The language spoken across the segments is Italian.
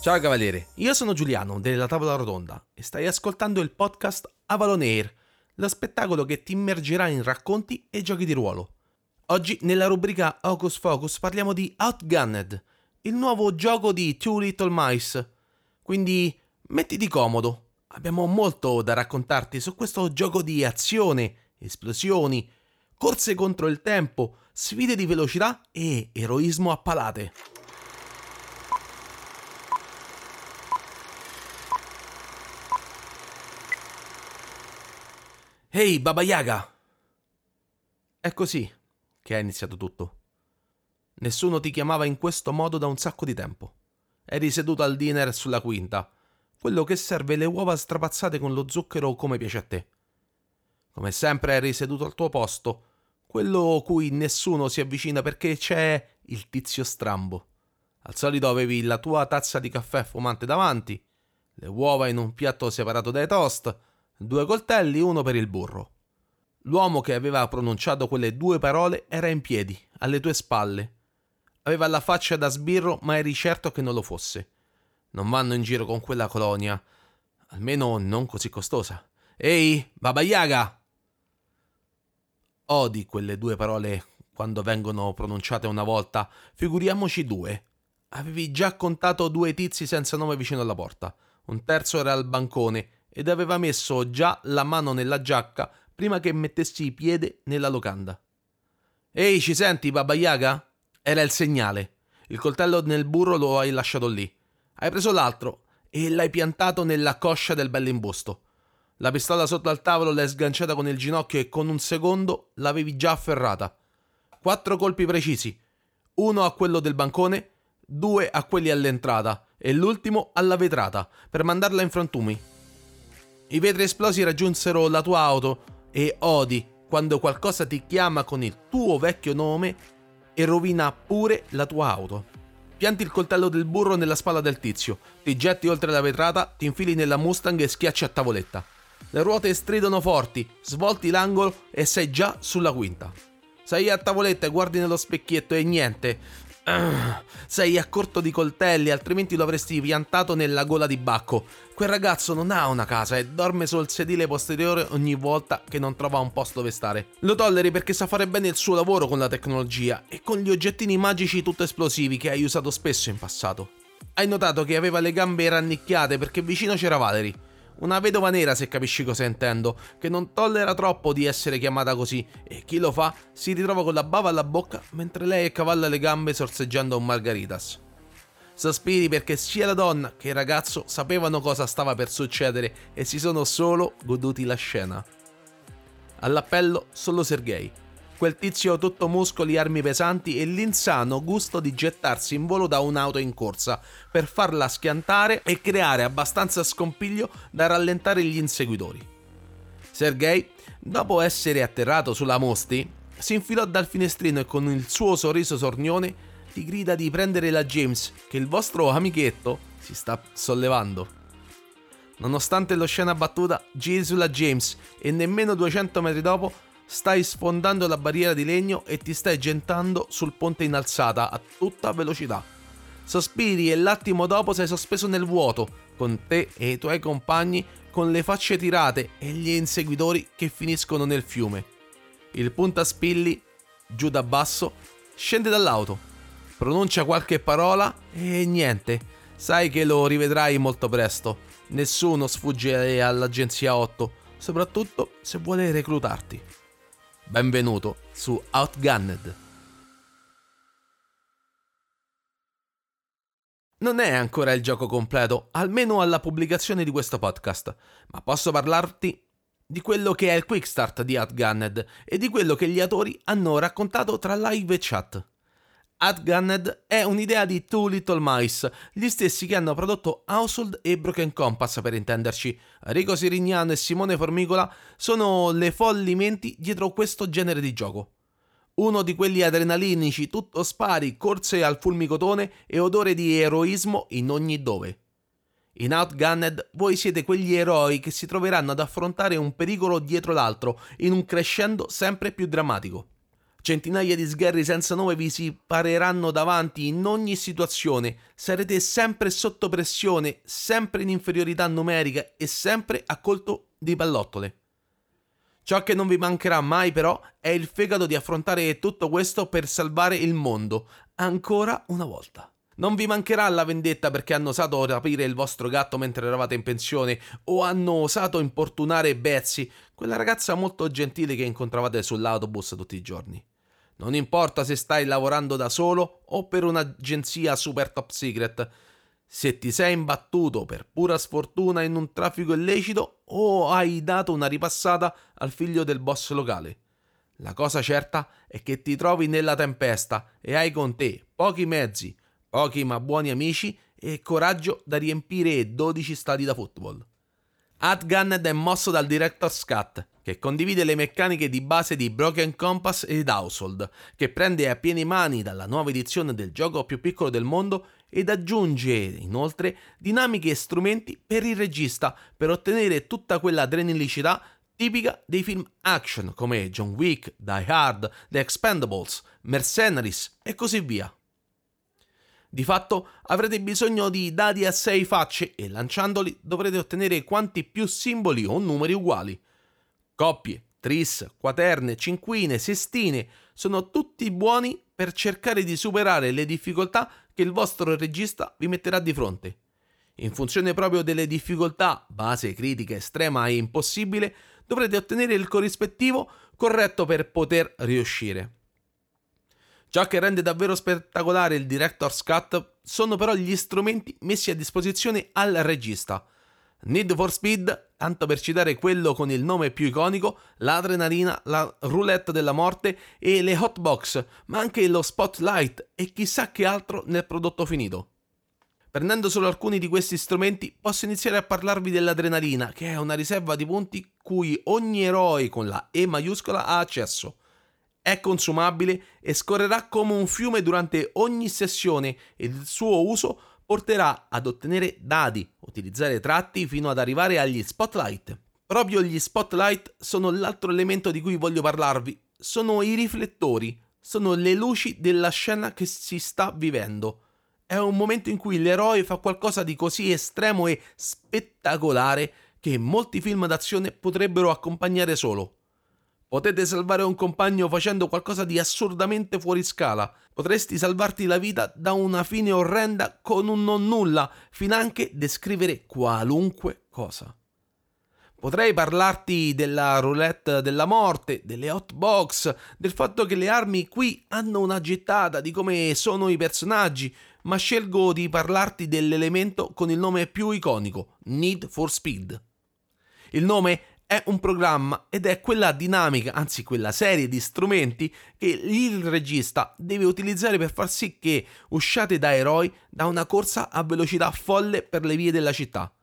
Ciao cavaliere, io sono Giuliano della Tavola Rotonda e stai ascoltando il podcast Avalon Air, lo spettacolo che ti immergerà in racconti e giochi di ruolo. Oggi nella rubrica Hocus Focus parliamo di Outgunned, il nuovo gioco di Two Little Mice. Quindi mettiti comodo, abbiamo molto da raccontarti su questo gioco di azione, esplosioni, corse contro il tempo, sfide di velocità e eroismo a palate. Ehi, hey, Baba Yaga! È così che è iniziato tutto. Nessuno ti chiamava in questo modo da un sacco di tempo. Eri seduto al dinner sulla quinta, quello che serve le uova strapazzate con lo zucchero come piace a te. Come sempre eri seduto al tuo posto, quello cui nessuno si avvicina perché c'è il tizio strambo. Al solito avevi la tua tazza di caffè fumante davanti, le uova in un piatto separato dai toast, due coltelli, uno per il burro. L'uomo che aveva pronunciato quelle due parole era in piedi, alle tue spalle. Aveva la faccia da sbirro, ma eri certo che non lo fosse. Non vanno in giro con quella colonia, almeno non così costosa. Ehi, Baba Yaga! Odi quelle due parole quando vengono pronunciate una volta, figuriamoci due. Avevi già contato due tizi senza nome vicino alla porta. Un terzo era al bancone ed aveva messo già la mano nella giacca prima che mettessi piede nella locanda. Ehi, ci senti, Baba Yaga? Era il segnale. Il coltello nel burro lo hai lasciato lì. Hai preso l'altro e l'hai piantato nella coscia del bell'imbusto. La pistola sotto al tavolo l'hai sganciata con il ginocchio e con un secondo l'avevi già afferrata. Quattro colpi precisi. Uno a quello del bancone, due a quelli all'entrata e l'ultimo alla vetrata, per mandarla in frantumi. I vetri esplosi raggiunsero la tua auto e odi quando qualcosa ti chiama con il tuo vecchio nome e rovina pure la tua auto. Pianti il coltello del burro nella spalla del tizio, ti getti oltre la vetrata, ti infili nella Mustang e schiacci a tavoletta. Le ruote stridono forti, svolti l'angolo e sei già sulla quinta. Sei a tavoletta e guardi nello specchietto e niente, sei a corto di coltelli, altrimenti lo avresti piantato nella gola di Bacco. Quel ragazzo non ha una casa e dorme sul sedile posteriore ogni volta che non trova un posto dove stare. Lo tolleri perché sa fare bene il suo lavoro con la tecnologia e con gli oggettini magici tutto esplosivi che hai usato spesso in passato. Hai notato che aveva le gambe rannicchiate perché vicino c'era Valerie una vedova nera, se capisci cosa intendo, che non tollera troppo di essere chiamata così e chi lo fa si ritrova con la bava alla bocca mentre lei accavalla le gambe sorseggiando un margaritas. Sospiri perché sia la donna che il ragazzo sapevano cosa stava per succedere e si sono solo goduti la scena. All'appello solo Sergei, quel tizio tutto muscoli, armi pesanti e l'insano gusto di gettarsi in volo da un'auto in corsa per farla schiantare e creare abbastanza scompiglio da rallentare gli inseguitori. Sergei, dopo essere atterrato sulla Mosti, si infilò dal finestrino e con il suo sorriso sornione ti grida di prendere la James, che il vostro amichetto si sta sollevando. Nonostante lo scena battuta, giri sulla James e nemmeno 200 metri dopo stai sfondando la barriera di legno e ti stai gentando sul ponte in alzata a tutta velocità. Sospiri e l'attimo dopo sei sospeso nel vuoto, con te e i tuoi compagni con le facce tirate e gli inseguitori che finiscono nel fiume. Il puntaspilli, giù da basso, scende dall'auto, pronuncia qualche parola e niente. Sai che lo rivedrai molto presto. Nessuno sfugge all'agenzia 8, soprattutto se vuole reclutarti. Benvenuto su Outgunned. Non è ancora il gioco completo, almeno alla pubblicazione di questo podcast, ma posso parlarti di quello che è il quick start di Outgunned e di quello che gli autori hanno raccontato tra live e chat. Outgunned è un'idea di Two Little Mice, gli stessi che hanno prodotto Household e Broken Compass per intenderci. Rico Sirignano e Simone Formicola sono le folli menti dietro questo genere di gioco. Uno di quelli adrenalinici, tutto spari, corse al fulmicotone e odore di eroismo in ogni dove. In Outgunned voi siete quegli eroi che si troveranno ad affrontare un pericolo dietro l'altro in un crescendo sempre più drammatico. Centinaia di sgherri senza nome vi si pareranno davanti in ogni situazione. Sarete sempre sotto pressione, sempre in inferiorità numerica e sempre a colto di pallottole. Ciò che non vi mancherà mai però è il fegato di affrontare tutto questo per salvare il mondo, ancora una volta. Non vi mancherà la vendetta perché hanno osato rapire il vostro gatto mentre eravate in pensione o hanno osato importunare Betsy, quella ragazza molto gentile che incontravate sull'autobus tutti i giorni. Non importa se stai lavorando da solo o per un'agenzia super top secret, se ti sei imbattuto per pura sfortuna in un traffico illecito o hai dato una ripassata al figlio del boss locale. La cosa certa è che ti trovi nella tempesta e hai con te pochi mezzi, pochi ma buoni amici e coraggio da riempire 12 stadi da football. Atgunned è mosso dal director Scott, che condivide le meccaniche di base di Broken Compass ed Household, che prende a pieni mani dalla nuova edizione del gioco più piccolo del mondo ed aggiunge inoltre dinamiche e strumenti per il regista per ottenere tutta quella adrenalinicità tipica dei film action come John Wick, Die Hard, The Expendables, Mercenaries e così via. Di fatto avrete bisogno di dadi a 6 facce e lanciandoli dovrete ottenere quanti più simboli o numeri uguali. Coppie, tris, quaterne, cinquine, sestine sono tutti buoni per cercare di superare le difficoltà che il vostro regista vi metterà di fronte. In funzione proprio delle difficoltà, base, critica, estrema e impossibile, dovrete ottenere il corrispettivo corretto per poter riuscire. Ciò che rende davvero spettacolare il Director's Cut sono però gli strumenti messi a disposizione al regista. Need for Speed, tanto per citare quello con il nome più iconico, l'adrenalina, la roulette della morte e le hotbox, ma anche lo spotlight e chissà che altro nel prodotto finito. Prendendo solo alcuni di questi strumenti, posso iniziare a parlarvi dell'adrenalina, che è una riserva di punti cui ogni eroe con la E maiuscola ha accesso è consumabile e scorrerà come un fiume durante ogni sessione ed il suo uso porterà ad ottenere dadi, utilizzare tratti fino ad arrivare agli spotlight. Proprio gli spotlight sono l'altro elemento di cui voglio parlarvi. Sono i riflettori, sono le luci della scena che si sta vivendo. È un momento in cui l'eroe fa qualcosa di così estremo e spettacolare che molti film d'azione potrebbero accompagnare solo. Potete salvare un compagno facendo qualcosa di assurdamente fuori scala. Potresti salvarti la vita da una fine orrenda con un non nulla, finanche descrivere qualunque cosa. Potrei parlarti della roulette della morte, delle hotbox, del fatto che le armi qui hanno una gettata, di come sono i personaggi, ma scelgo di parlarti dell'elemento con il nome più iconico, Need for Speed. Il nome è un programma ed è quella dinamica, anzi quella serie di strumenti che il regista deve utilizzare per far sì che usciate da eroi da una corsa a velocità folle per le vie della città.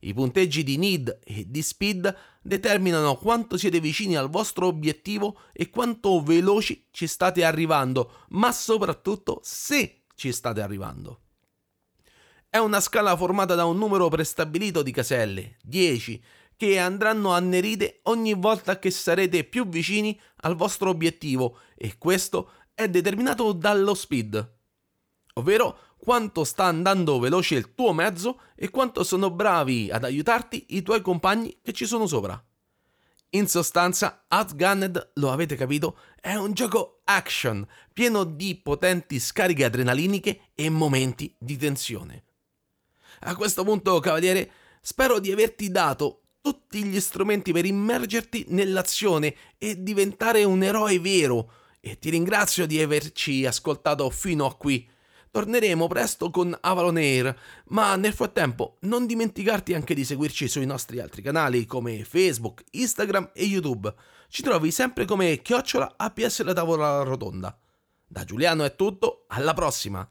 I punteggi di need e di speed determinano quanto siete vicini al vostro obiettivo e quanto veloci ci state arrivando, ma soprattutto se ci state arrivando. È una scala formata da un numero prestabilito di caselle, 10, che andranno annerite ogni volta che sarete più vicini al vostro obiettivo e questo è determinato dallo speed, ovvero quanto sta andando veloce il tuo mezzo e quanto sono bravi ad aiutarti i tuoi compagni che ci sono sopra. In sostanza, Outgunned, lo avete capito, è un gioco action, pieno di potenti scariche adrenaliniche e momenti di tensione. A questo punto, cavaliere, spero di averti dato tutti gli strumenti per immergerti nell'azione e diventare un eroe vero. E ti ringrazio di averci ascoltato fino a qui. Torneremo presto con Avalon Air, ma nel frattempo non dimenticarti anche di seguirci sui nostri altri canali come Facebook, Instagram e YouTube. Ci trovi sempre come chiocciola APS la tavola rotonda. Da Giuliano è tutto, alla prossima!